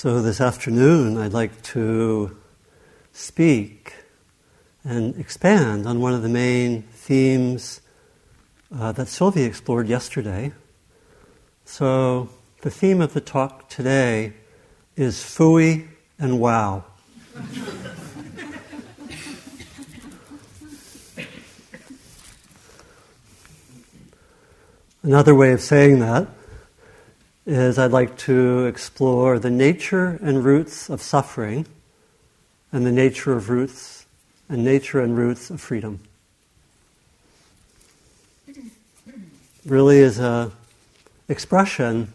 So, this afternoon, I'd like to speak and expand on one of the main themes uh, that Sylvia explored yesterday. So, the theme of the talk today is Fooey and Wow. Another way of saying that is I'd like to explore the nature and roots of suffering and the nature of roots and nature and roots of freedom. Really is a expression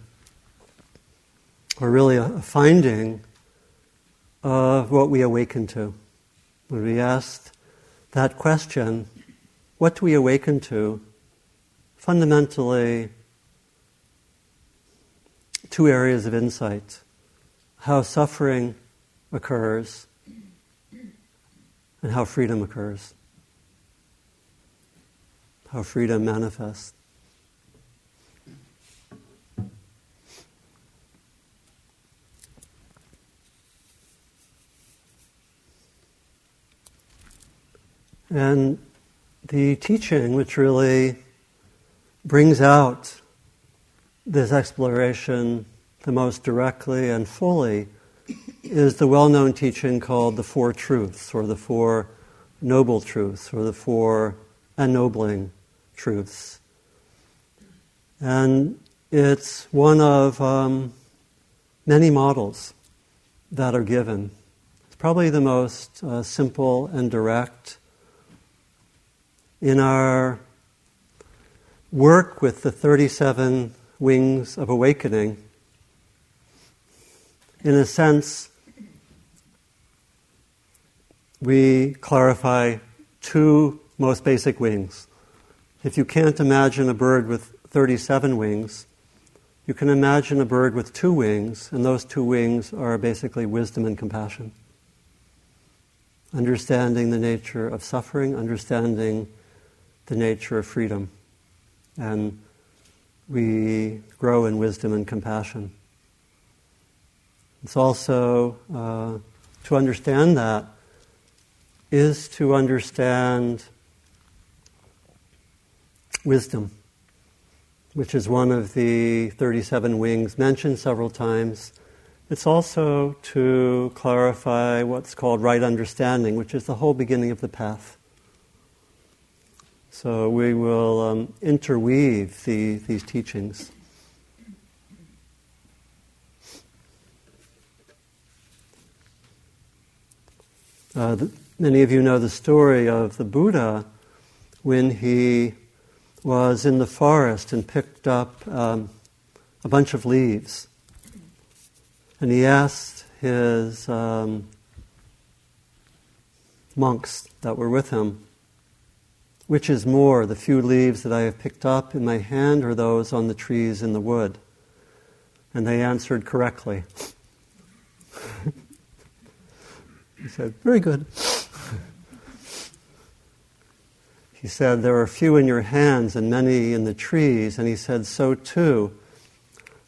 or really a finding of what we awaken to. When we asked that question, what do we awaken to? Fundamentally, two areas of insight how suffering occurs and how freedom occurs, how freedom manifests. And the teaching, which really brings out this exploration the most directly and fully is the well known teaching called the Four Truths, or the Four Noble Truths, or the Four Ennobling Truths. And it's one of um, many models that are given. It's probably the most uh, simple and direct. In our work with the 37 wings of awakening, in a sense, we clarify two most basic wings. If you can't imagine a bird with 37 wings, you can imagine a bird with two wings, and those two wings are basically wisdom and compassion. Understanding the nature of suffering, understanding the nature of freedom. And we grow in wisdom and compassion. It's also uh, to understand that is to understand wisdom, which is one of the 37 wings mentioned several times. It's also to clarify what's called right understanding, which is the whole beginning of the path. So we will um, interweave the, these teachings. Uh, the, many of you know the story of the Buddha when he was in the forest and picked up um, a bunch of leaves. And he asked his um, monks that were with him, which is more, the few leaves that I have picked up in my hand or those on the trees in the wood? And they answered correctly. He said, Very good. he said, There are few in your hands and many in the trees. And he said, So too,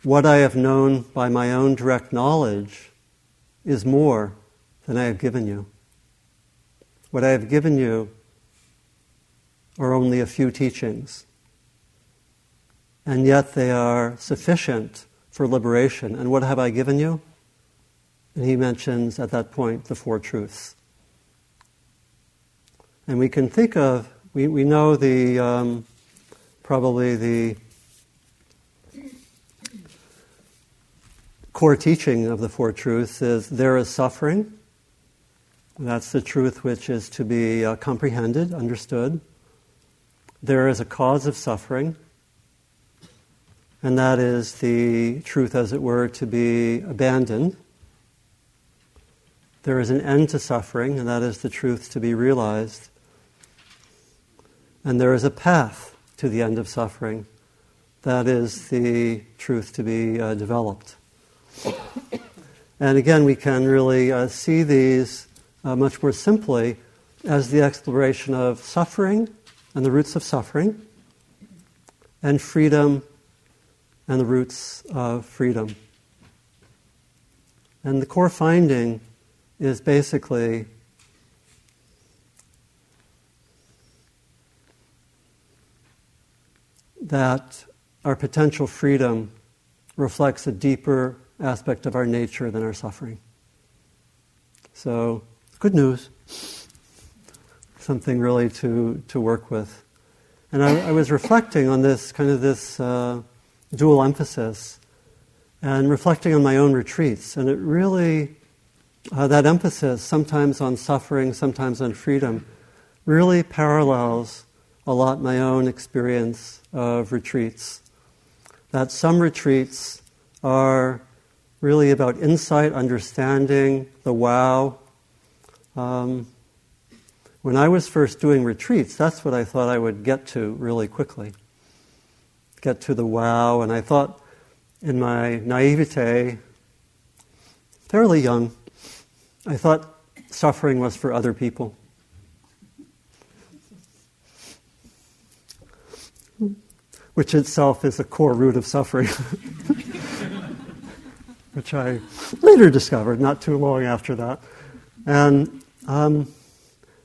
what I have known by my own direct knowledge is more than I have given you. What I have given you are only a few teachings. And yet they are sufficient for liberation. And what have I given you? And he mentions at that point the four truths. And we can think of, we, we know the, um, probably the core teaching of the Four Truths is there is suffering. That's the truth which is to be uh, comprehended, understood. There is a cause of suffering, and that is the truth, as it were, to be abandoned. There is an end to suffering, and that is the truth to be realized. And there is a path to the end of suffering. That is the truth to be uh, developed. And again, we can really uh, see these uh, much more simply as the exploration of suffering and the roots of suffering, and freedom and the roots of freedom. And the core finding is basically that our potential freedom reflects a deeper aspect of our nature than our suffering. So, good news. Something really to, to work with. And I, I was reflecting on this kind of this uh, dual emphasis and reflecting on my own retreats. And it really, uh, that emphasis, sometimes on suffering, sometimes on freedom, really parallels a lot my own experience of retreats. That some retreats are really about insight, understanding, the wow. Um, when I was first doing retreats, that's what I thought I would get to really quickly. Get to the wow, and I thought in my naivete, fairly young, I thought suffering was for other people. Which itself is a core root of suffering. which I later discovered not too long after that. And, um,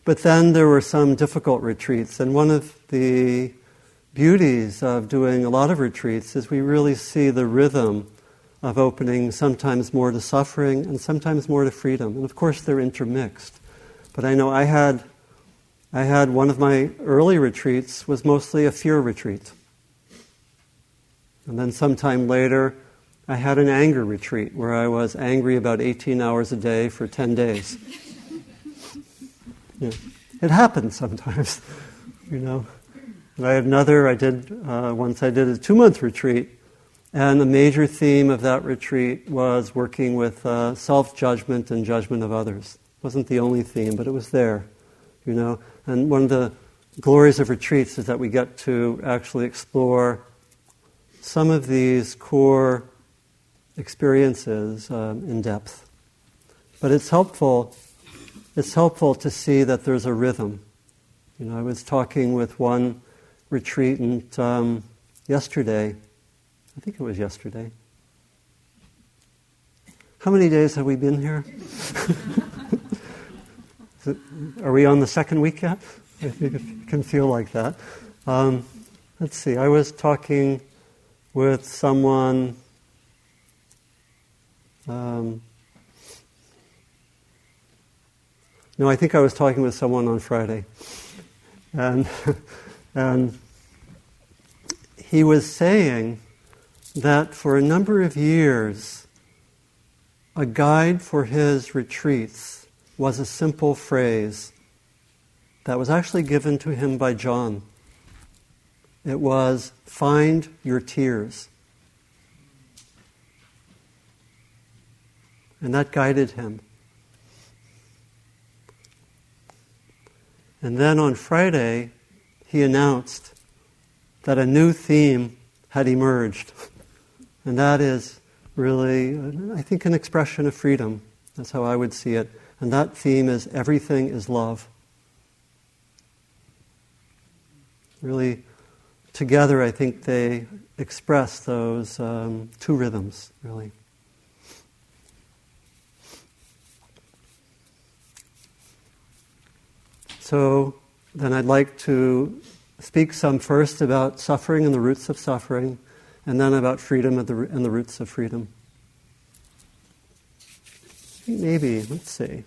but then there were some difficult retreats, and one of the beauties of doing a lot of retreats is we really see the rhythm of opening sometimes more to suffering and sometimes more to freedom. And of course, they're intermixed. But I know I had, I had one of my early retreats was mostly a fear retreat. And then sometime later, I had an anger retreat where I was angry about 18 hours a day for 10 days. Yeah. It happens sometimes, you know. And I had another, I did, uh, once I did a two month retreat, and the major theme of that retreat was working with uh, self judgment and judgment of others. It wasn't the only theme, but it was there, you know. And one of the glories of retreats is that we get to actually explore some of these core experiences um, in depth. But it's helpful. It's helpful to see that there's a rhythm. You know, I was talking with one retreatant um, yesterday. I think it was yesterday. How many days have we been here? are we on the second week yet? I think it can feel like that. Um, let's see. I was talking with someone um, no, I think I was talking with someone on Friday. And, and he was saying that for a number of years, a guide for his retreats was a simple phrase that was actually given to him by John. It was, find your tears. And that guided him. And then on Friday, he announced that a new theme had emerged. And that is really, I think, an expression of freedom. That's how I would see it. And that theme is everything is love. Really, together, I think they express those um, two rhythms, really. So then I'd like to speak some first about suffering and the roots of suffering, and then about freedom and the, and the roots of freedom. Maybe, let's see.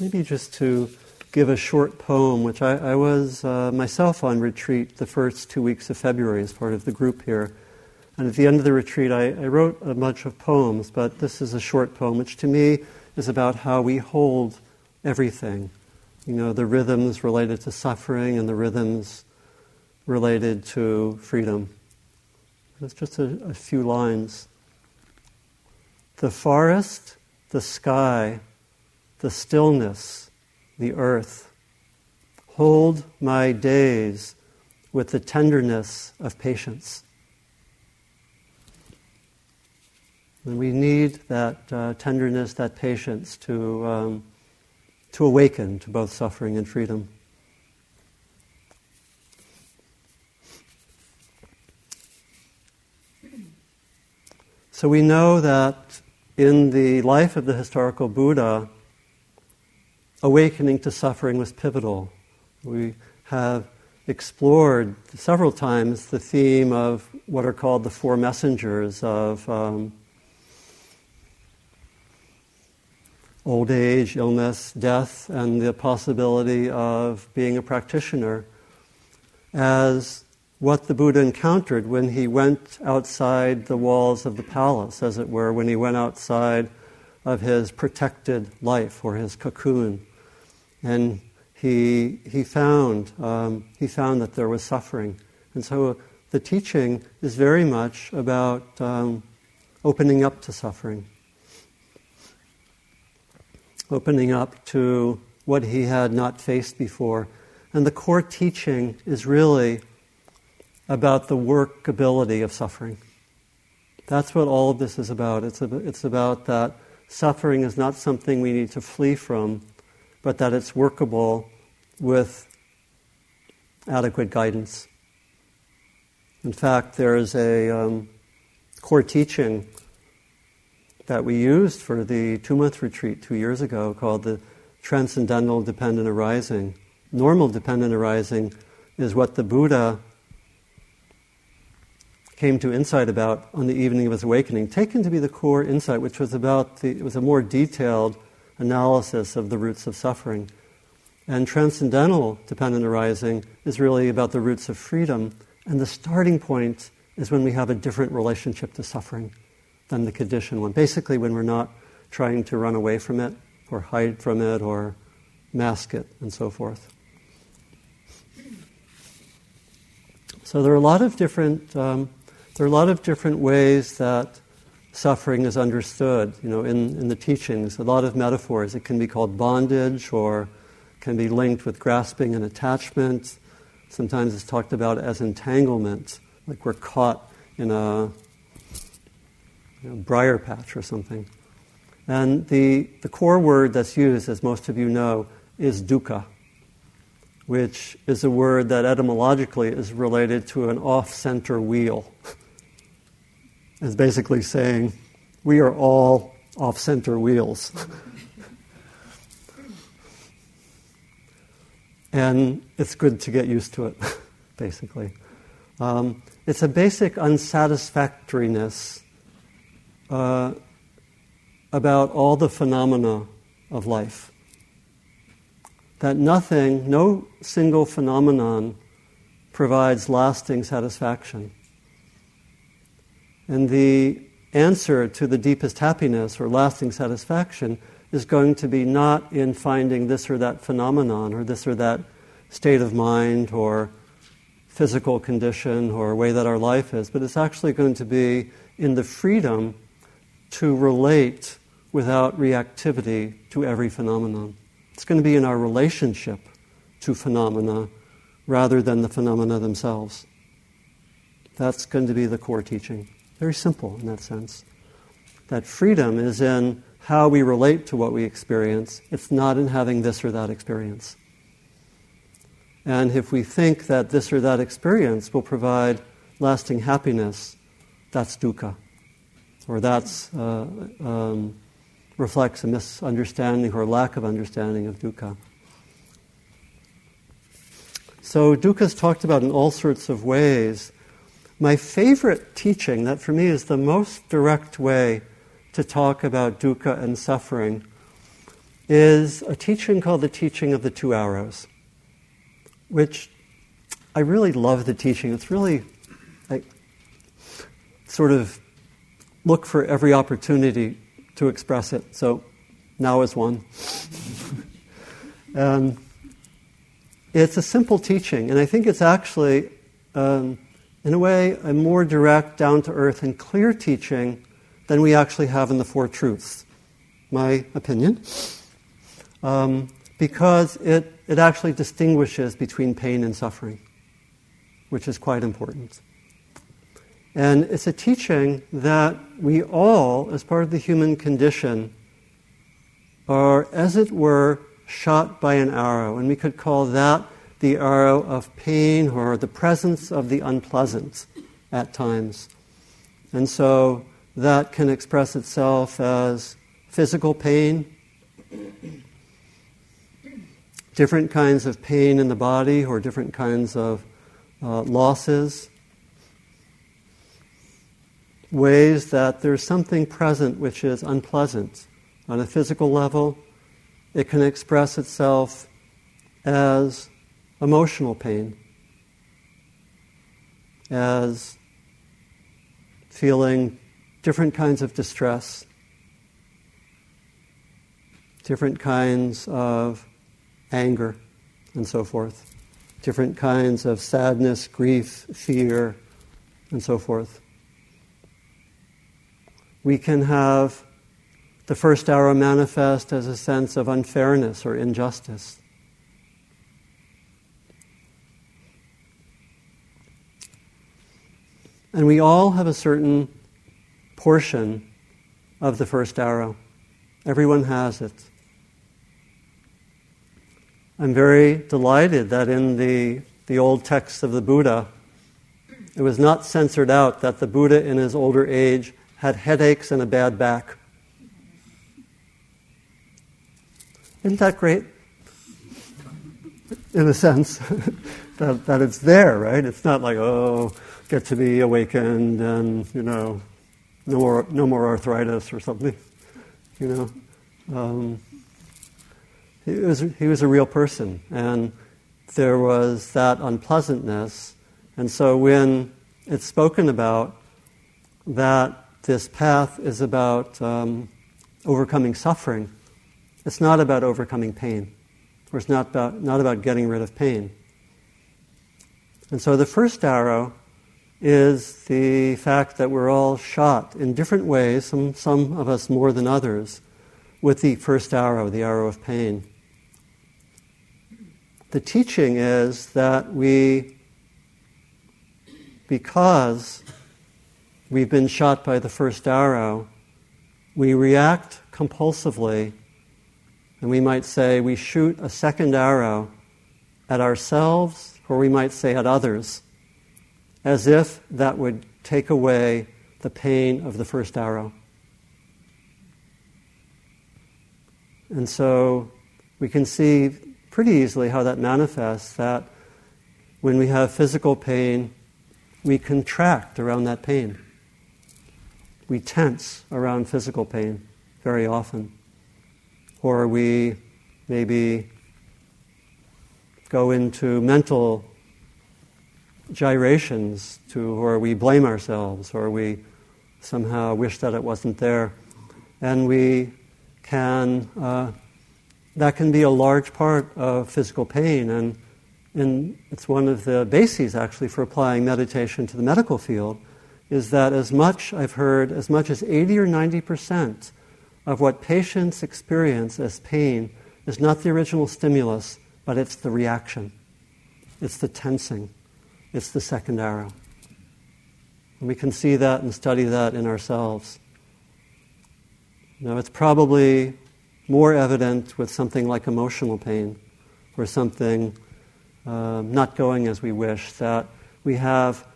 Maybe just to give a short poem, which I, I was uh, myself on retreat the first two weeks of February as part of the group here. And at the end of the retreat, I, I wrote a bunch of poems, but this is a short poem, which to me is about how we hold everything. You know, the rhythms related to suffering and the rhythms related to freedom. It's just a, a few lines. The forest, the sky, the stillness, the earth. Hold my days with the tenderness of patience. And we need that uh, tenderness, that patience to, um, to awaken to both suffering and freedom. So we know that in the life of the historical Buddha, awakening to suffering was pivotal. We have explored several times the theme of what are called the four messengers of. Um, old age, illness, death, and the possibility of being a practitioner as what the Buddha encountered when he went outside the walls of the palace, as it were, when he went outside of his protected life or his cocoon. And he, he, found, um, he found that there was suffering. And so the teaching is very much about um, opening up to suffering, opening up to what he had not faced before. And the core teaching is really about the workability of suffering. That's what all of this is about. It's, about. it's about that suffering is not something we need to flee from, but that it's workable with adequate guidance. In fact, there is a um, core teaching that we used for the two month retreat two years ago called the Transcendental Dependent Arising. Normal dependent arising is what the Buddha came to insight about on the evening of his awakening, taken to be the core insight, which was about the, it was a more detailed analysis of the roots of suffering. And transcendental dependent arising is really about the roots of freedom. And the starting point is when we have a different relationship to suffering than the conditioned one. Basically, when we're not trying to run away from it or hide from it or mask it and so forth. So there are a lot of different um, there are a lot of different ways that suffering is understood, you know, in, in the teachings, a lot of metaphors. It can be called bondage or can be linked with grasping and attachment. Sometimes it's talked about as entanglement, like we're caught in a you know, briar patch or something. And the, the core word that's used, as most of you know, is dukkha, which is a word that etymologically is related to an off center wheel. It's basically saying we are all off center wheels. and it's good to get used to it, basically. Um, it's a basic unsatisfactoriness uh, about all the phenomena of life. That nothing, no single phenomenon provides lasting satisfaction. And the answer to the deepest happiness or lasting satisfaction is going to be not in finding this or that phenomenon or this or that state of mind or physical condition or way that our life is, but it's actually going to be in the freedom to relate without reactivity to every phenomenon. It's going to be in our relationship to phenomena rather than the phenomena themselves. That's going to be the core teaching. Very simple in that sense. That freedom is in how we relate to what we experience, it's not in having this or that experience. And if we think that this or that experience will provide lasting happiness, that's dukkha. Or that uh, um, reflects a misunderstanding or lack of understanding of dukkha. So, dukkha is talked about in all sorts of ways. My favorite teaching, that for me is the most direct way to talk about dukkha and suffering, is a teaching called the teaching of the two arrows, which I really love the teaching. It's really, I sort of look for every opportunity to express it. So now is one. and it's a simple teaching, and I think it's actually. Um, in a way, a more direct, down to earth, and clear teaching than we actually have in the Four Truths, my opinion, um, because it, it actually distinguishes between pain and suffering, which is quite important. And it's a teaching that we all, as part of the human condition, are, as it were, shot by an arrow. And we could call that the arrow of pain or the presence of the unpleasant at times. And so that can express itself as physical pain, different kinds of pain in the body, or different kinds of uh, losses, ways that there's something present which is unpleasant. On a physical level, it can express itself as emotional pain, as feeling different kinds of distress, different kinds of anger, and so forth, different kinds of sadness, grief, fear, and so forth. We can have the first arrow manifest as a sense of unfairness or injustice. And we all have a certain portion of the first arrow. Everyone has it. I'm very delighted that in the, the old texts of the Buddha, it was not censored out that the Buddha in his older age had headaches and a bad back. Isn't that great? In a sense, that, that it's there, right? It's not like, oh, get to be awakened and, you know, no more, no more arthritis or something, you know. Um, he, was, he was a real person, and there was that unpleasantness. And so when it's spoken about that this path is about um, overcoming suffering, it's not about overcoming pain, or it's not about, not about getting rid of pain. And so the first arrow is the fact that we're all shot in different ways, some, some of us more than others, with the first arrow, the arrow of pain. The teaching is that we, because we've been shot by the first arrow, we react compulsively, and we might say we shoot a second arrow at ourselves, or we might say at others as if that would take away the pain of the first arrow. And so we can see pretty easily how that manifests that when we have physical pain, we contract around that pain. We tense around physical pain very often. Or we maybe go into mental gyrations to where we blame ourselves or we somehow wish that it wasn't there. And we can, uh, that can be a large part of physical pain. And, and it's one of the bases actually for applying meditation to the medical field is that as much, I've heard, as much as 80 or 90 percent of what patients experience as pain is not the original stimulus, but it's the reaction. It's the tensing. It's the second arrow. And we can see that and study that in ourselves. Now, it's probably more evident with something like emotional pain or something um, not going as we wish, that we have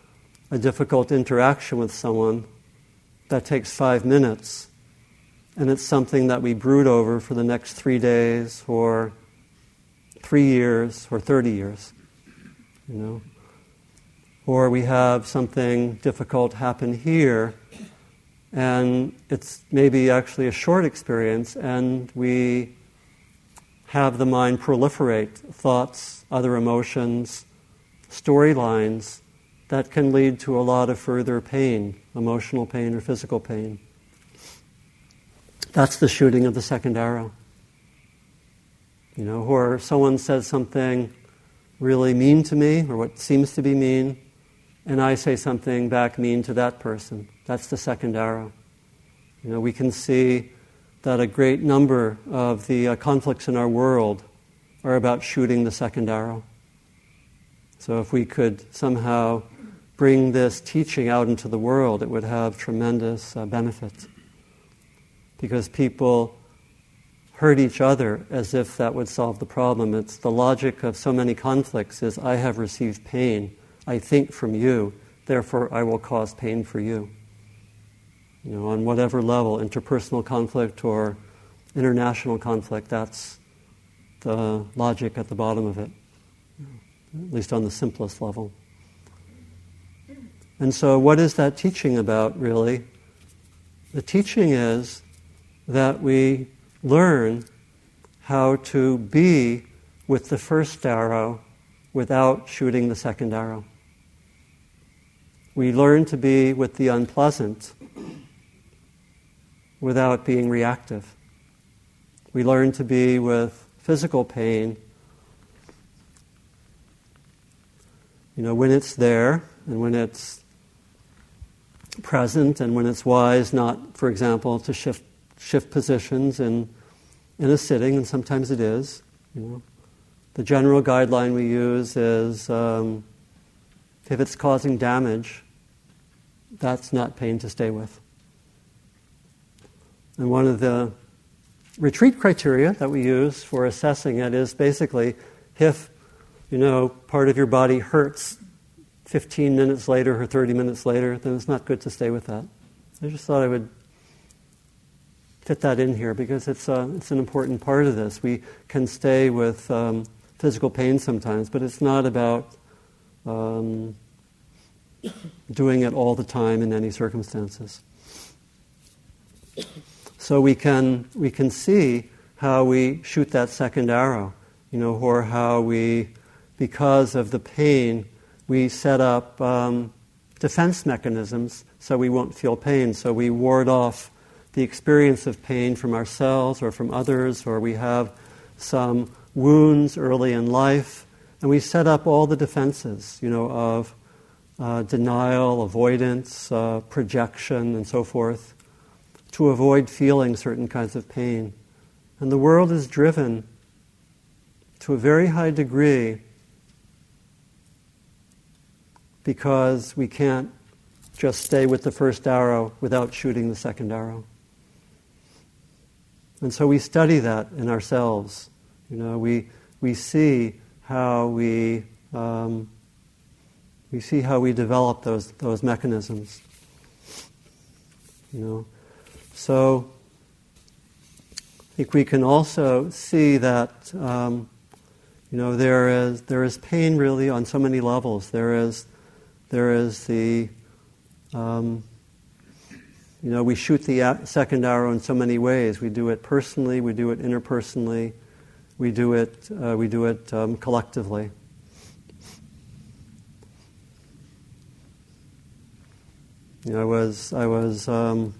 a difficult interaction with someone that takes five minutes, and it's something that we brood over for the next three days or three years or 30 years. You know? or we have something difficult happen here, and it's maybe actually a short experience, and we have the mind proliferate thoughts, other emotions, storylines that can lead to a lot of further pain, emotional pain or physical pain. That's the shooting of the second arrow. You know, or someone says something really mean to me, or what seems to be mean, and I say something back mean to that person. That's the second arrow. You know, we can see that a great number of the uh, conflicts in our world are about shooting the second arrow. So if we could somehow bring this teaching out into the world, it would have tremendous uh, benefit. Because people hurt each other as if that would solve the problem. It's the logic of so many conflicts is I have received pain I think from you, therefore I will cause pain for you. You know, on whatever level, interpersonal conflict or international conflict, that's the logic at the bottom of it, at least on the simplest level. And so, what is that teaching about, really? The teaching is that we learn how to be with the first arrow without shooting the second arrow. We learn to be with the unpleasant without being reactive. We learn to be with physical pain, you know, when it's there and when it's present and when it's wise not, for example, to shift, shift positions in, in a sitting, and sometimes it is. You know. The general guideline we use is um, if it's causing damage, that's not pain to stay with. And one of the retreat criteria that we use for assessing it is basically if you know part of your body hurts 15 minutes later or 30 minutes later, then it's not good to stay with that. I just thought I would fit that in here because it's, uh, it's an important part of this. We can stay with um, physical pain sometimes, but it's not about um, doing it all the time in any circumstances. So we can, we can see how we shoot that second arrow, you know, or how we, because of the pain, we set up um, defense mechanisms so we won't feel pain. So we ward off the experience of pain from ourselves or from others, or we have some wounds early in life, and we set up all the defenses, you know, of uh, denial, avoidance, uh, projection, and so forth, to avoid feeling certain kinds of pain. And the world is driven to a very high degree because we can't just stay with the first arrow without shooting the second arrow. And so we study that in ourselves. You know, we, we see how we, um, we see how we develop those, those mechanisms. You know, so I think we can also see that um, you know there is there is pain really on so many levels. There is there is the um, you know we shoot the second arrow in so many ways. We do it personally. We do it interpersonally we do it, uh, we do it um, collectively. You know, I was, I was um,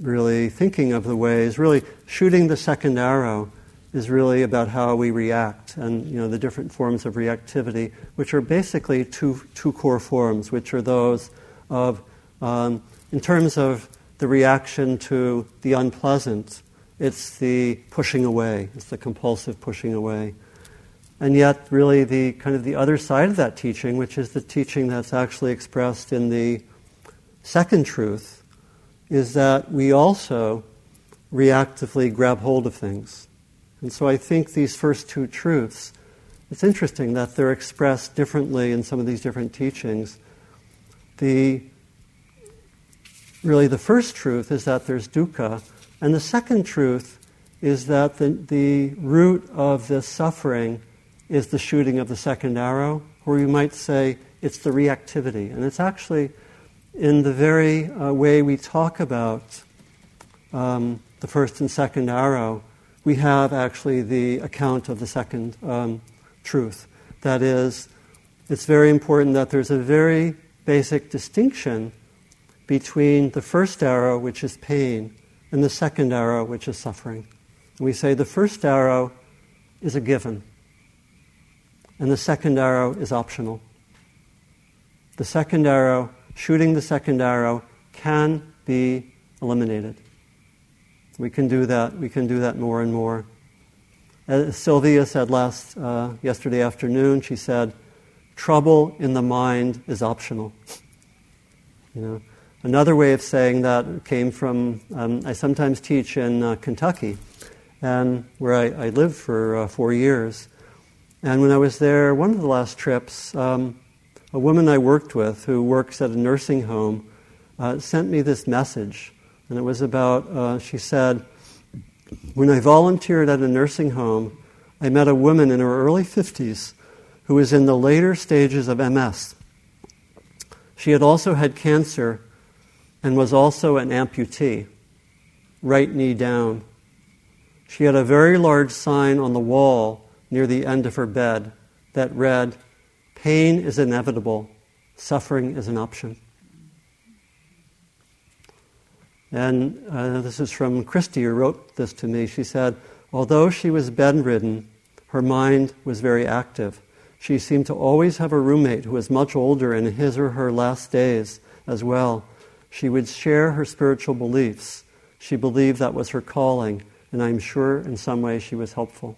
really thinking of the ways, really shooting the second arrow is really about how we react and you know the different forms of reactivity, which are basically two two core forms, which are those of um, in terms of the reaction to the unpleasant, it's the pushing away, it's the compulsive pushing away. And yet, really, the kind of the other side of that teaching, which is the teaching that's actually expressed in the second truth, is that we also reactively grab hold of things. And so I think these first two truths, it's interesting that they're expressed differently in some of these different teachings. The really the first truth is that there's dukkha, and the second truth is that the, the root of this suffering is the shooting of the second arrow, or you might say it's the reactivity. And it's actually in the very uh, way we talk about um, the first and second arrow, we have actually the account of the second um, truth. That is, it's very important that there's a very basic distinction between the first arrow, which is pain, and the second arrow, which is suffering. We say the first arrow is a given, and the second arrow is optional. The second arrow, shooting the second arrow, can be eliminated. We can do that. We can do that more and more. As Sylvia said last uh, yesterday afternoon, she said, "Trouble in the mind is optional." You know, Another way of saying that came from um, I sometimes teach in uh, Kentucky, and where I, I lived for uh, four years. And when I was there, one of the last trips, um, a woman I worked with who works at a nursing home uh, sent me this message. And it was about, uh, she said, when I volunteered at a nursing home, I met a woman in her early 50s who was in the later stages of MS. She had also had cancer and was also an amputee, right knee down. She had a very large sign on the wall near the end of her bed that read, Pain is inevitable, suffering is an option. And uh, this is from Christy, who wrote this to me. She said, Although she was bedridden, her mind was very active. She seemed to always have a roommate who was much older in his or her last days as well. She would share her spiritual beliefs. She believed that was her calling, and I'm sure in some way she was helpful.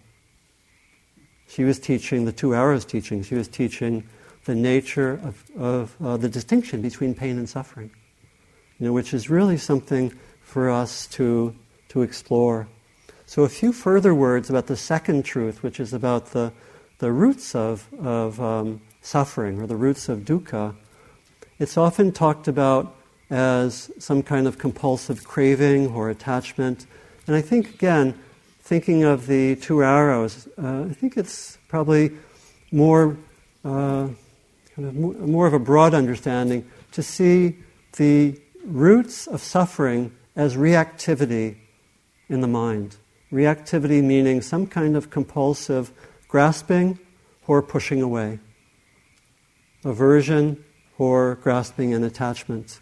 She was teaching the two arrows teaching. She was teaching the nature of, of uh, the distinction between pain and suffering, you know, which is really something for us to, to explore. So, a few further words about the second truth, which is about the, the roots of, of um, suffering or the roots of dukkha. It's often talked about as some kind of compulsive craving or attachment. And I think, again, thinking of the two arrows, uh, I think it's probably more, uh, kind of more of a broad understanding to see the roots of suffering as reactivity in the mind. Reactivity meaning some kind of compulsive grasping or pushing away, aversion or grasping and attachment.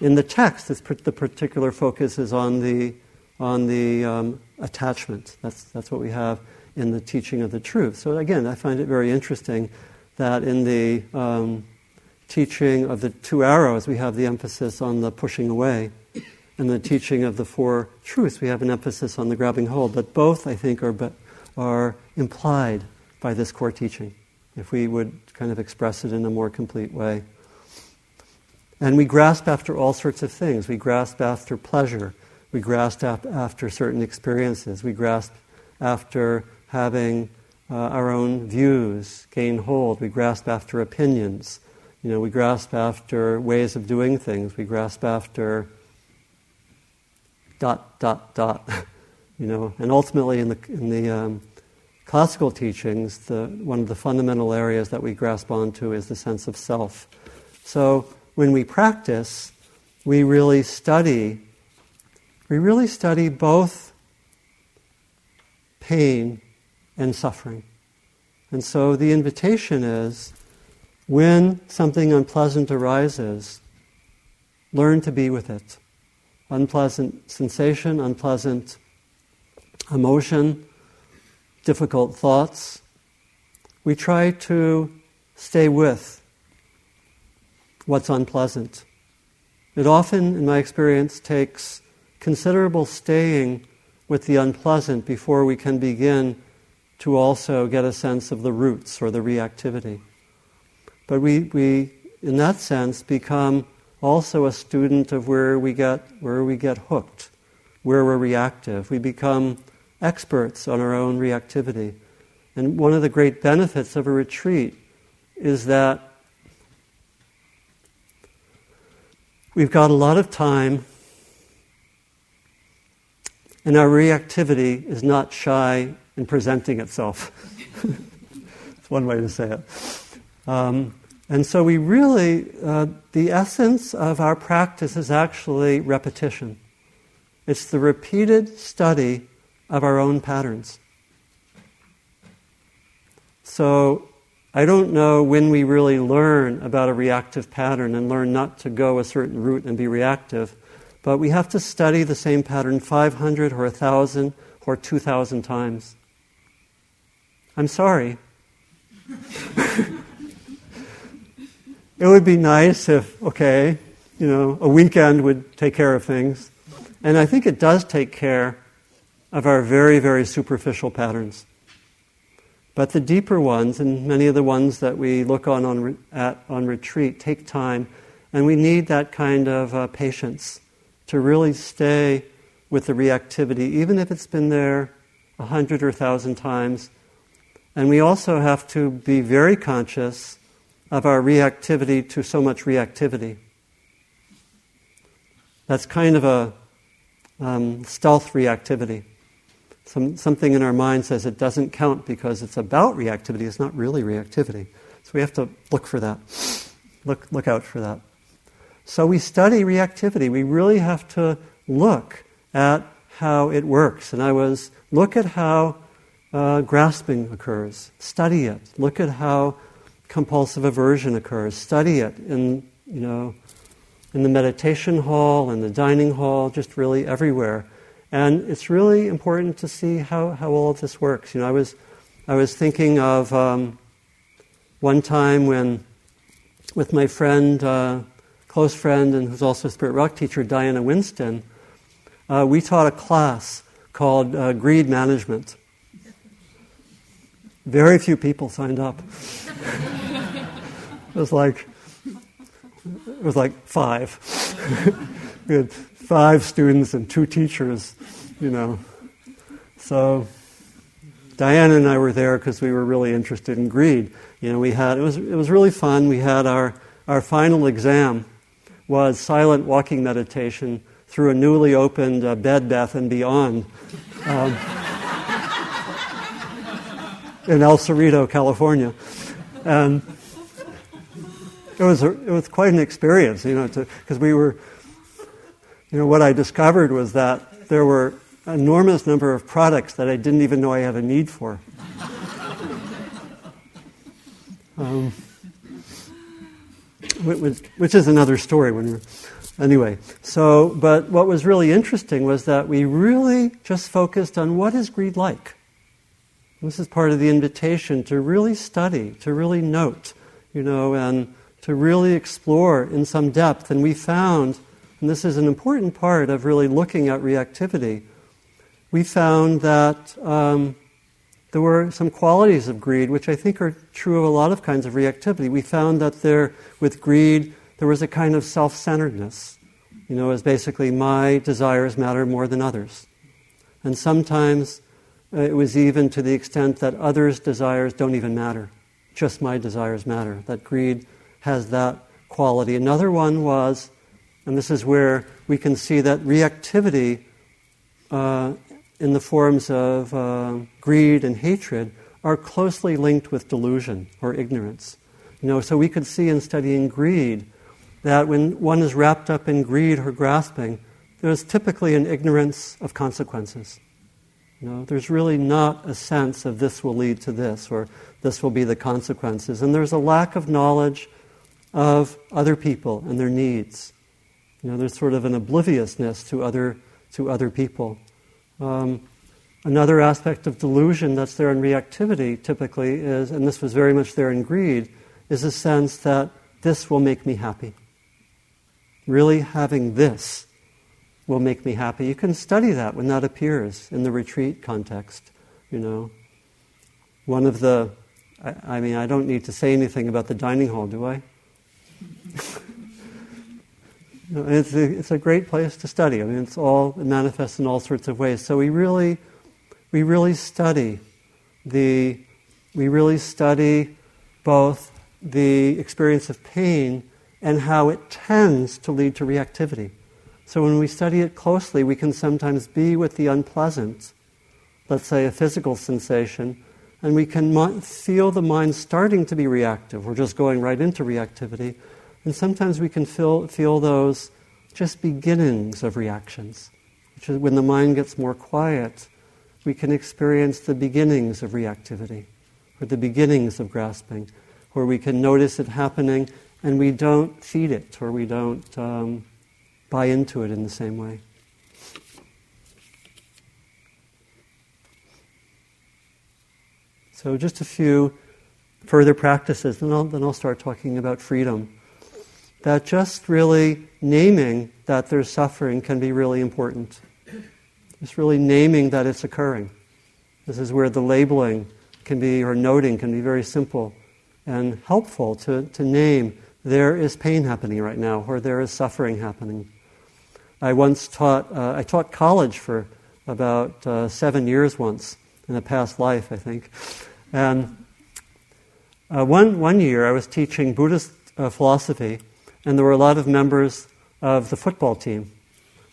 In the text, the particular focus is on the, on the um, attachment. That's, that's what we have in the teaching of the truth. So, again, I find it very interesting that in the um, teaching of the two arrows, we have the emphasis on the pushing away. And the teaching of the four truths, we have an emphasis on the grabbing hold. But both, I think, are, are implied by this core teaching, if we would kind of express it in a more complete way. And we grasp after all sorts of things. We grasp after pleasure. We grasp after certain experiences. We grasp after having uh, our own views gain hold. We grasp after opinions. You know, we grasp after ways of doing things. We grasp after dot, dot, dot. you know, and ultimately in the, in the um, classical teachings, the, one of the fundamental areas that we grasp onto is the sense of self. So when we practice, we really study we really study both pain and suffering. And so the invitation is when something unpleasant arises, learn to be with it. Unpleasant sensation, unpleasant emotion, difficult thoughts. We try to stay with what's unpleasant. It often, in my experience, takes considerable staying with the unpleasant before we can begin to also get a sense of the roots or the reactivity. But we, we in that sense, become also a student of where we get, where we get hooked, where we're reactive. We become experts on our own reactivity. And one of the great benefits of a retreat is that we've got a lot of time and our reactivity is not shy in presenting itself. It's one way to say it. Um, and so we really, uh, the essence of our practice is actually repetition. It's the repeated study of our own patterns. So I don't know when we really learn about a reactive pattern and learn not to go a certain route and be reactive. But we have to study the same pattern 500 or 1,000 or 2,000 times. I'm sorry. it would be nice if, okay, you know, a weekend would take care of things. And I think it does take care of our very, very superficial patterns. But the deeper ones, and many of the ones that we look on, on at on retreat, take time, and we need that kind of uh, patience to really stay with the reactivity, even if it's been there a hundred or thousand times. And we also have to be very conscious of our reactivity to so much reactivity. That's kind of a um, stealth reactivity. Some, something in our mind says it doesn't count because it's about reactivity, it's not really reactivity. So we have to look for that, look, look out for that. So we study reactivity. We really have to look at how it works. And I was, look at how uh, grasping occurs, study it. Look at how compulsive aversion occurs, study it in, you know, in the meditation hall, in the dining hall, just really everywhere. And it's really important to see how, how all of this works. You know, I was, I was thinking of um, one time when, with my friend, uh, close friend, and who's also a Spirit Rock teacher, Diana Winston, uh, we taught a class called uh, Greed Management. Very few people signed up. it was like it was like five. we had five students and two teachers, you know. So Diana and I were there because we were really interested in greed. You know, we had it was it was really fun. We had our our final exam was silent walking meditation through a newly opened uh, Bed Bath and Beyond um, in El Cerrito, California, and it was a, it was quite an experience, you know, because we were, you know, what I discovered was that there were enormous number of products that I didn't even know I had a need for. um, which, is another story when we're anyway. So but what was really interesting was that we really just focused on what is greed like this is part of the invitation to really study to really note you know and to really explore in some depth. And we found, and this is an important part of really looking at reactivity, we found that um, there were some qualities of greed which I think are true of a lot of kinds of reactivity. We found that there, with greed, there was a kind of self centeredness. You know, as basically my desires matter more than others. And sometimes it was even to the extent that others' desires don't even matter, just my desires matter. That greed has that quality. Another one was, and this is where we can see that reactivity uh, in the forms of uh, greed and hatred are closely linked with delusion or ignorance. You know, so we could see in studying greed that when one is wrapped up in greed or grasping, there's typically an ignorance of consequences. You know, there's really not a sense of this will lead to this or this will be the consequences. And there's a lack of knowledge of other people and their needs. You know, there's sort of an obliviousness to other, to other people. Um, another aspect of delusion that's there in reactivity typically is, and this was very much there in greed, is a sense that this will make me happy. Really having this will make me happy. You can study that when that appears in the retreat context, you know. One of the, I, I mean, I don't need to say anything about the dining hall, do I? it's, a, it's a great place to study. I mean, it's all it manifests in all sorts of ways. So we really, we really study the, we really study both the experience of pain and how it tends to lead to reactivity. So when we study it closely, we can sometimes be with the unpleasant, let's say a physical sensation, and we can feel the mind starting to be reactive. We're just going right into reactivity. And sometimes we can feel, feel those just beginnings of reactions. Which is when the mind gets more quiet, we can experience the beginnings of reactivity, or the beginnings of grasping, where we can notice it happening and we don't feed it, or we don't um, buy into it in the same way. So, just a few further practices, and I'll, then I'll start talking about freedom. That just really naming that there's suffering can be really important. Just really naming that it's occurring. This is where the labeling can be, or noting can be very simple and helpful to, to name there is pain happening right now, or there is suffering happening. I once taught, uh, I taught college for about uh, seven years once in a past life, I think. And uh, one, one year I was teaching Buddhist uh, philosophy, and there were a lot of members of the football team.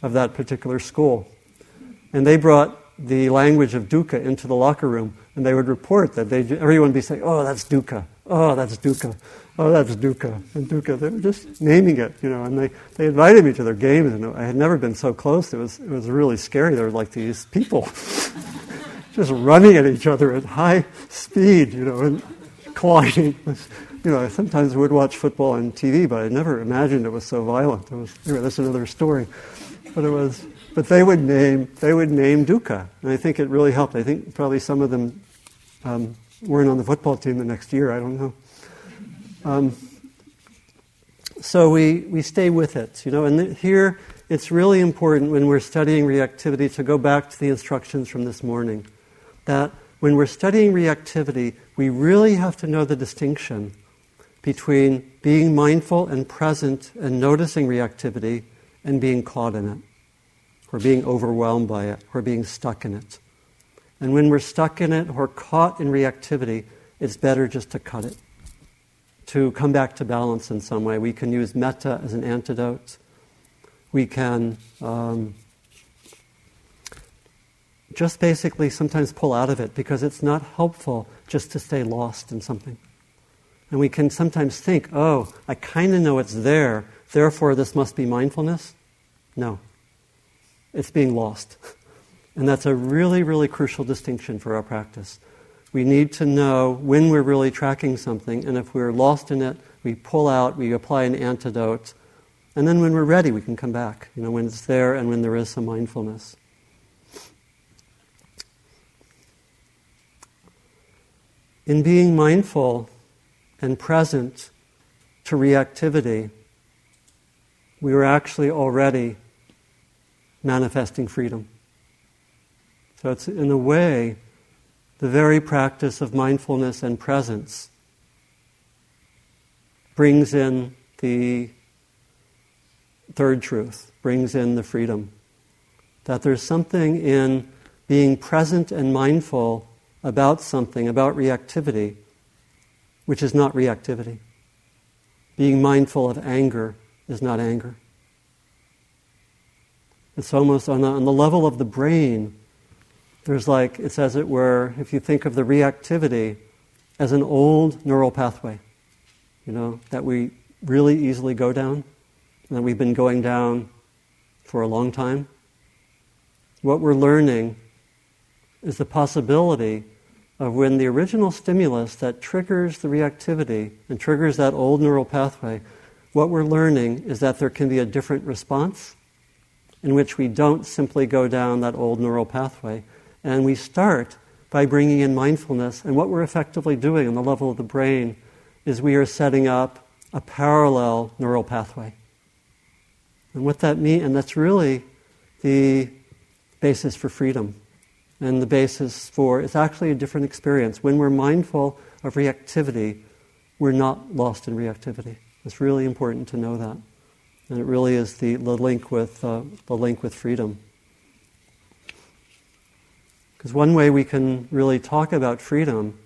of that particular school. And they brought the language of dukkha into the locker room, and they would report that they, everyone would be saying, oh, that's dukkha, oh, that's dukkha, oh, that's dukkha, and dukkha. They were just naming it, you know, and they, they invited me to their games, and I had never been so close. It was, it was really scary. There were like these people just running at each other at high speed, you know, and colliding. You know, sometimes I would watch football on TV, but I never imagined it was so violent. It was, anyway, that's another story. But it was, but they would name, they would name dukkha, and I think it really helped. I think probably some of them um, weren't on the football team the next year. I don't know. Um, so we, we stay with it, you know, and th- here it's really important when we're studying reactivity to go back to the instructions from this morning. That when we're studying reactivity, we really have to know the distinction between being mindful and present and noticing reactivity and being caught in it, or being overwhelmed by it, or being stuck in it. And when we're stuck in it or caught in reactivity, it's better just to cut it, to come back to balance in some way. We can use metta as an antidote. We can um, just basically sometimes pull out of it because it's not helpful just to stay lost in something. And we can sometimes think, oh, I kind of know it's there, therefore this must be mindfulness. No, it's being lost. And that's a really, really crucial distinction for our practice. We need to know when we're really tracking something, and if we're lost in it, we pull out, we apply an antidote, and then when we're ready, we can come back, you know, when it's there and when there is some mindfulness. In being mindful and present to reactivity, we were actually already manifesting freedom. So it's, in a way, the very practice of mindfulness and presence brings in the third truth, brings in the freedom. That there's something in being present and mindful about something, about reactivity, which is not reactivity. Being mindful of anger is not anger. It's almost on the, on the level of the brain, there's like, it's as it were, if you think of the reactivity as an old neural pathway, you know, that we really easily go down, and that we've been going down for a long time. What we're learning is the possibility of when the original stimulus that triggers the reactivity and triggers that old neural pathway, what we're learning is that there can be a different response in which we don't simply go down that old neural pathway. And we start by bringing in mindfulness. And what we're effectively doing on the level of the brain is we are setting up a parallel neural pathway. And what that means, and that's really the basis for freedom and the basis for it's actually a different experience. When we're mindful of reactivity, we're not lost in reactivity. It's really important to know that. And it really is the, the link with uh, the link with freedom. Because one way we can really talk about freedom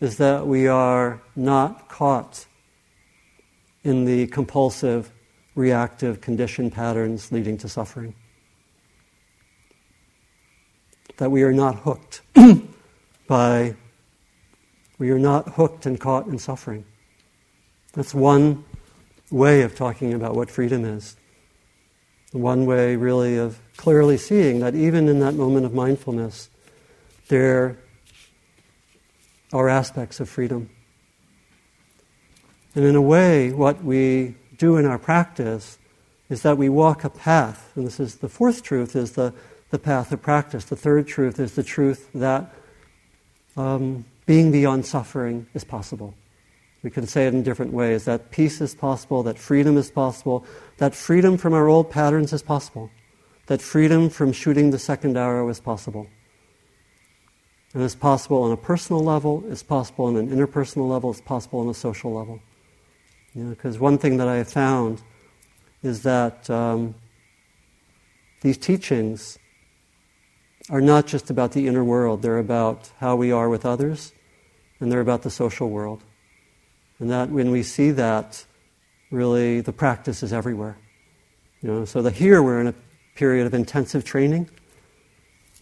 is that we are not caught in the compulsive, reactive condition patterns leading to suffering. That we are not hooked by, we are not hooked and caught in suffering. That's one way of talking about what freedom is. One way, really, of clearly seeing that even in that moment of mindfulness, there are aspects of freedom. And in a way, what we do in our practice is that we walk a path, and this is the fourth truth, is the, the path of practice. The third truth is the truth that um, being beyond suffering is possible. We can say it in different ways that peace is possible, that freedom is possible, that freedom from our old patterns is possible, that freedom from shooting the second arrow is possible. And it's possible on a personal level, it's possible on an interpersonal level, it's possible on a social level. Because you know, one thing that I have found is that um, these teachings are not just about the inner world, they're about how we are with others, and they're about the social world. And that when we see that, really the practice is everywhere. You know, so the here we're in a period of intensive training.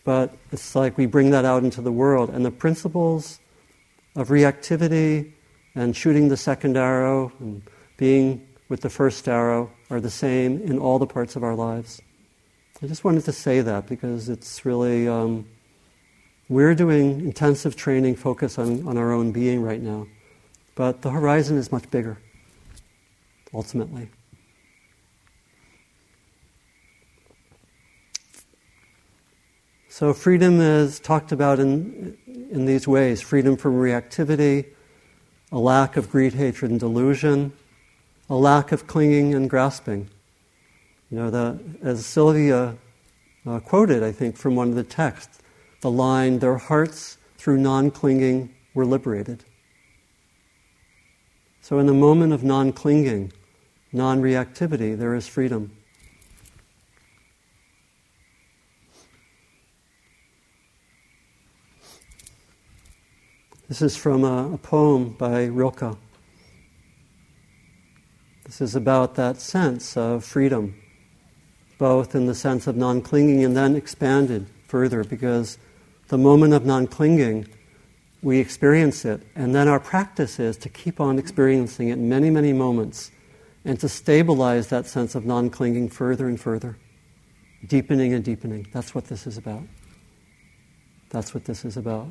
But it's like we bring that out into the world. And the principles of reactivity and shooting the second arrow and being with the first arrow are the same in all the parts of our lives. I just wanted to say that because it's really, um, we're doing intensive training focus on, on our own being right now. But the horizon is much bigger, ultimately. So, freedom is talked about in, in these ways freedom from reactivity, a lack of greed, hatred, and delusion, a lack of clinging and grasping. You know, the, as Sylvia uh, quoted, I think, from one of the texts, the line, their hearts through non clinging were liberated. So, in the moment of non clinging, non reactivity, there is freedom. This is from a, a poem by Rilke. This is about that sense of freedom, both in the sense of non clinging and then expanded further, because the moment of non clinging, we experience it, and then our practice is to keep on experiencing it many, many moments and to stabilize that sense of non clinging further and further, deepening and deepening. That's what this is about. That's what this is about.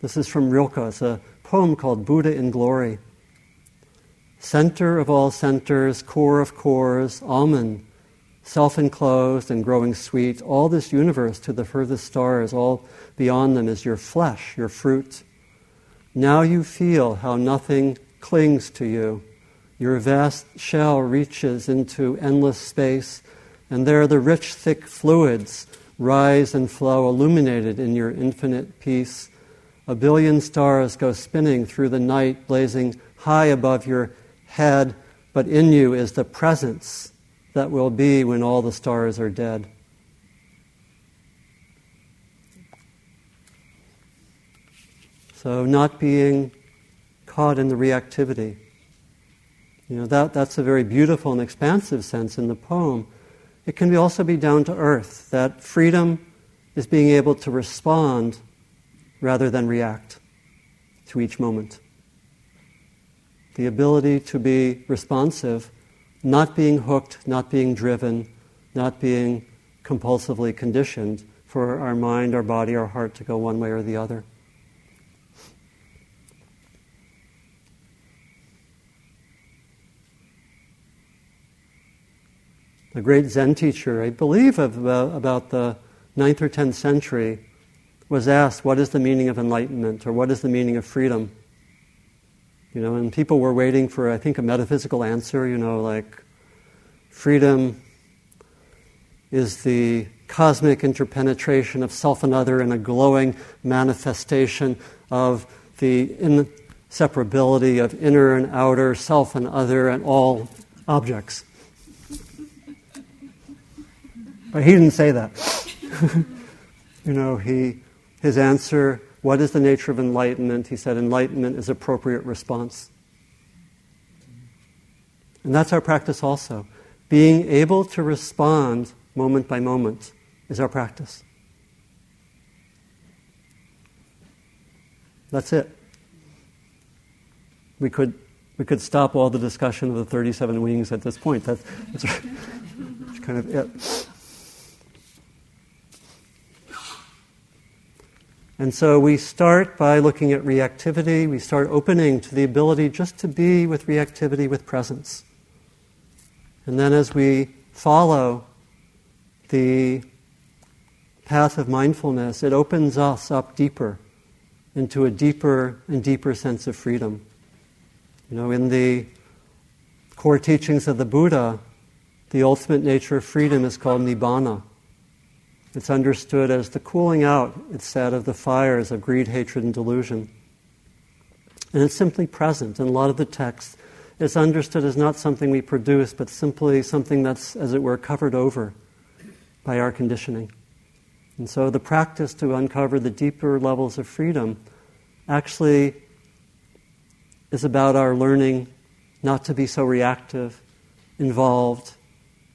This is from Rilke. It's a poem called Buddha in Glory. Center of all centers, core of cores, almond, self enclosed and growing sweet, all this universe to the furthest stars, all beyond them is your flesh, your fruit. Now you feel how nothing clings to you. Your vast shell reaches into endless space, and there the rich, thick fluids rise and flow, illuminated in your infinite peace a billion stars go spinning through the night, blazing high above your head, but in you is the presence that will be when all the stars are dead. So, not being caught in the reactivity. You know, that, that's a very beautiful and expansive sense in the poem. It can be also be down to earth, that freedom is being able to respond rather than react to each moment. The ability to be responsive, not being hooked, not being driven, not being compulsively conditioned for our mind, our body, our heart to go one way or the other. A great Zen teacher, I believe of about, about the 9th or 10th century, was asked, What is the meaning of enlightenment? or What is the meaning of freedom? You know, and people were waiting for, I think, a metaphysical answer, you know, like freedom is the cosmic interpenetration of self and other in a glowing manifestation of the inseparability of inner and outer, self and other, and all objects. But he didn't say that. you know, he his answer, What is the nature of enlightenment? He said, Enlightenment is appropriate response. And that's our practice also. Being able to respond moment by moment is our practice. That's it. We could, we could stop all the discussion of the 37 wings at this point. That, that's, that's kind of it. And so we start by looking at reactivity. We start opening to the ability just to be with reactivity with presence. And then as we follow the path of mindfulness, it opens us up deeper into a deeper and deeper sense of freedom. You know, in the core teachings of the Buddha, the ultimate nature of freedom is called nibbana. It's understood as the cooling out, said, of the fires of greed, hatred, and delusion. And it's simply present. In a lot of the texts, it's understood as not something we produce, but simply something that's, as it were, covered over by our conditioning. And so the practice to uncover the deeper levels of freedom actually is about our learning not to be so reactive, involved,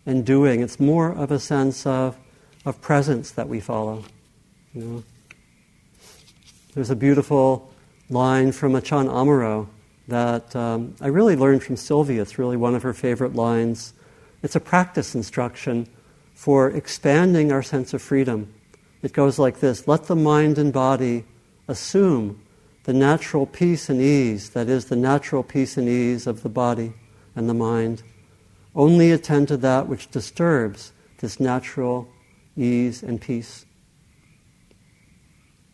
and doing. It's more of a sense of, of presence that we follow. You know? There's a beautiful line from Ajahn Amaro that um, I really learned from Sylvia. It's really one of her favorite lines. It's a practice instruction for expanding our sense of freedom. It goes like this Let the mind and body assume the natural peace and ease that is the natural peace and ease of the body and the mind. Only attend to that which disturbs this natural ease and peace.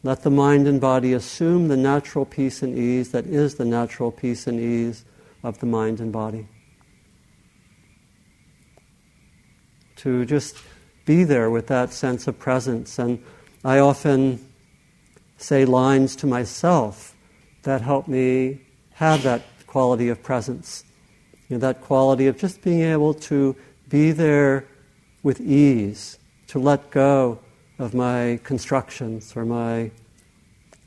Let the mind and body assume the natural peace and ease that is the natural peace and ease of the mind and body. To just be there with that sense of presence. And I often say lines to myself that help me have that quality of presence. You know, that quality of just being able to be there with ease, to let go of my constructions or my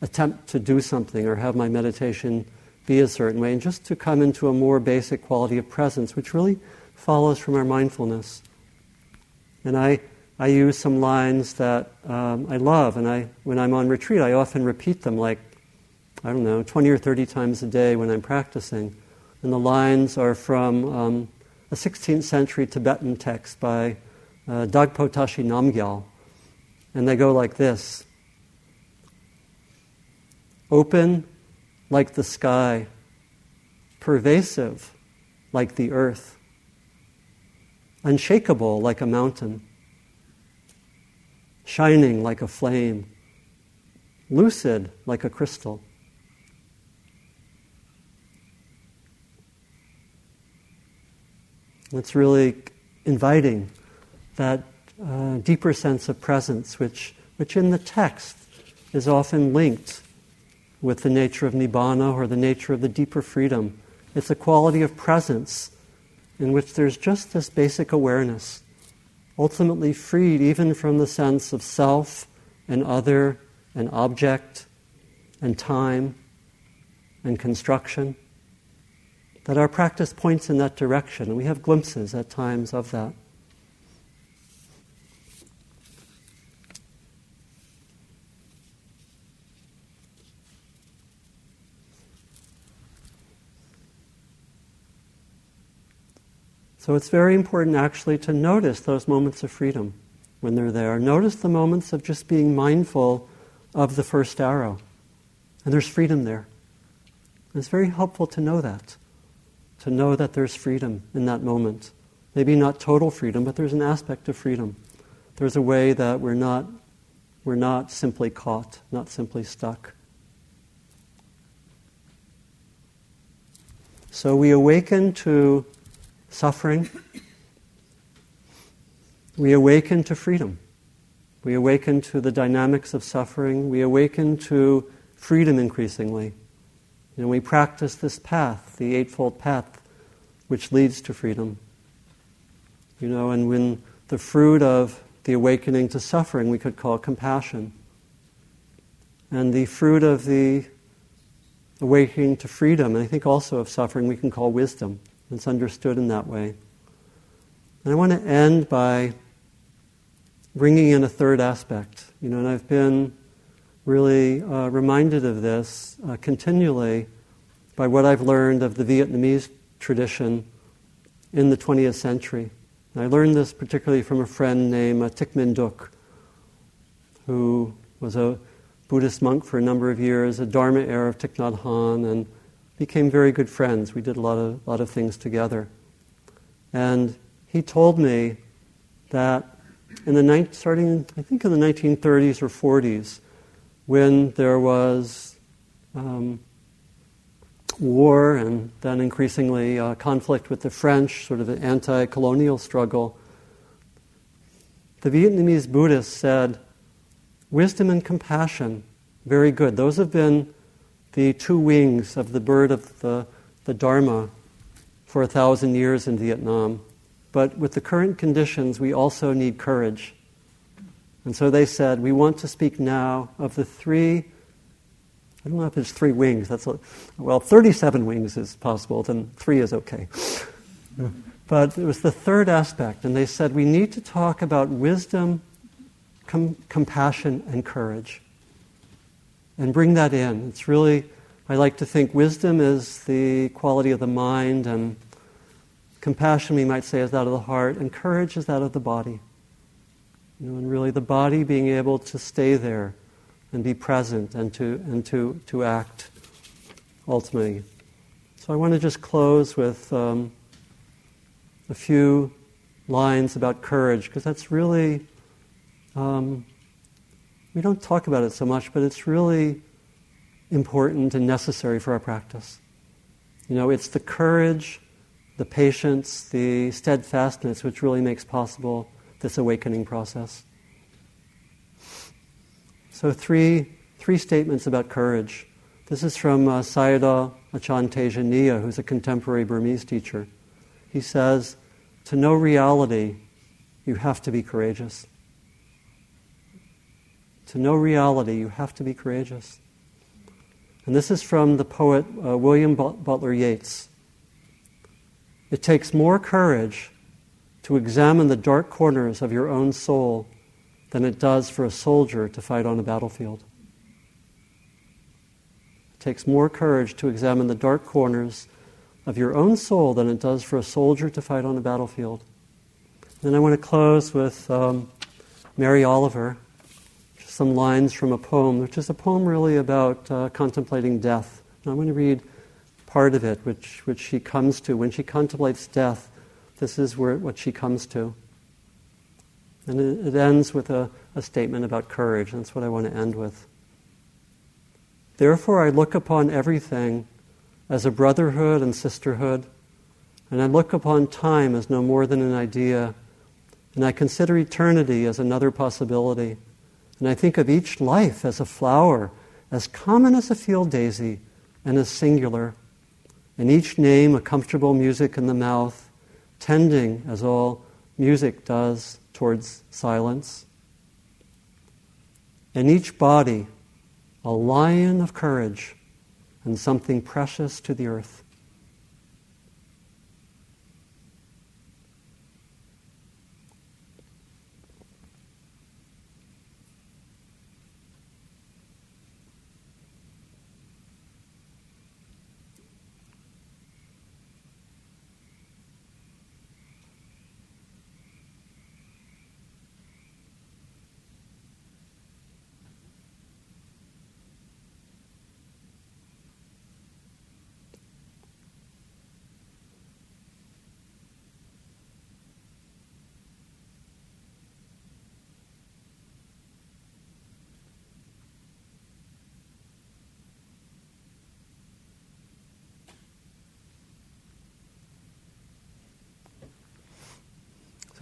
attempt to do something or have my meditation be a certain way, and just to come into a more basic quality of presence, which really follows from our mindfulness. And I, I use some lines that um, I love, and I, when I'm on retreat, I often repeat them like, I don't know, 20 or 30 times a day when I'm practicing. And the lines are from um, a 16th century Tibetan text by uh, Dagpo Tashi Namgyal. And they go like this Open like the sky, pervasive like the earth, unshakable like a mountain, shining like a flame, lucid like a crystal. It's really inviting that uh, deeper sense of presence, which, which in the text is often linked with the nature of nibbana or the nature of the deeper freedom. It's a quality of presence in which there's just this basic awareness, ultimately freed even from the sense of self and other and object and time and construction. That our practice points in that direction, and we have glimpses at times of that. So it's very important actually to notice those moments of freedom when they're there. Notice the moments of just being mindful of the first arrow. And there's freedom there. And it's very helpful to know that, to know that there's freedom in that moment. Maybe not total freedom, but there's an aspect of freedom. There's a way that we're not, we're not simply caught, not simply stuck. So we awaken to suffering, we awaken to freedom. We awaken to the dynamics of suffering. We awaken to freedom increasingly. And we practice this path, the Eightfold Path, which leads to freedom. You know, and when the fruit of the awakening to suffering we could call compassion. And the fruit of the awakening to freedom, and I think also of suffering, we can call wisdom. It's understood in that way. And I want to end by bringing in a third aspect. You know, and I've been really uh, reminded of this uh, continually by what I've learned of the Vietnamese tradition in the 20th century. And I learned this particularly from a friend named uh, Thich Minh Duc, who was a Buddhist monk for a number of years, a Dharma heir of Thich Nhat Hanh, and became very good friends. We did a lot of, lot of things together. And he told me that in the ni- starting, I think in the 1930s or 40s, when there was um, war and then increasingly uh, conflict with the French, sort of an anti colonial struggle, the Vietnamese Buddhists said, wisdom and compassion, very good. Those have been the two wings of the bird of the, the Dharma for a thousand years in Vietnam. But with the current conditions, we also need courage. And so they said, we want to speak now of the three, I don't know if it's three wings, that's a, well, 37 wings is possible, then three is okay. But it was the third aspect, and they said we need to talk about wisdom, com- compassion, and courage. And bring that in. It's really, I like to think wisdom is the quality of the mind, and compassion, we might say, is that of the heart, and courage is that of the body. You know, and really the body being able to stay there and be present and to, and to, to act ultimately. So I want to just close with. Um, a few lines about courage, because that's really, um, we don't talk about it so much, but it's really important and necessary for our practice. You know, it's the courage, the patience, the steadfastness which really makes possible this awakening process. So, three, three statements about courage. This is from uh, Sayadaw Ajahn Tejaniya, who's a contemporary Burmese teacher. He says, to know reality, you have to be courageous. To know reality, you have to be courageous. And this is from the poet uh, William Butler Yeats. It takes more courage to examine the dark corners of your own soul than it does for a soldier to fight on a battlefield. It takes more courage to examine the dark corners of your own soul than it does for a soldier to fight on a battlefield. Then I want to close with um, Mary Oliver, some lines from a poem, which is a poem really about uh, contemplating death. And I'm going to read part of it, which, which she comes to. When she contemplates death, this is where, what she comes to. And it, it ends with a, a statement about courage, and that's what I want to end with. Therefore, I look upon everything as a brotherhood and sisterhood, and I look upon time as no more than an idea, and I consider eternity as another possibility, and I think of each life as a flower, as common as a field daisy, and as singular, and each name a comfortable music in the mouth, tending as all music does towards silence. And each body, a lion of courage and something precious to the earth.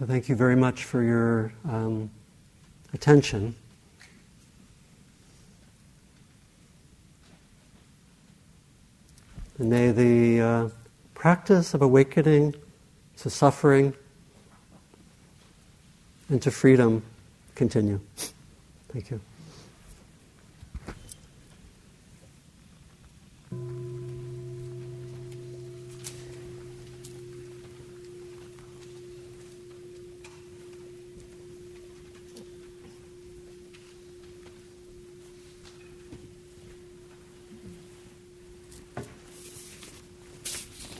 So thank you very much for your um, attention. And may the uh, practice of awakening to suffering and to freedom continue. Thank you.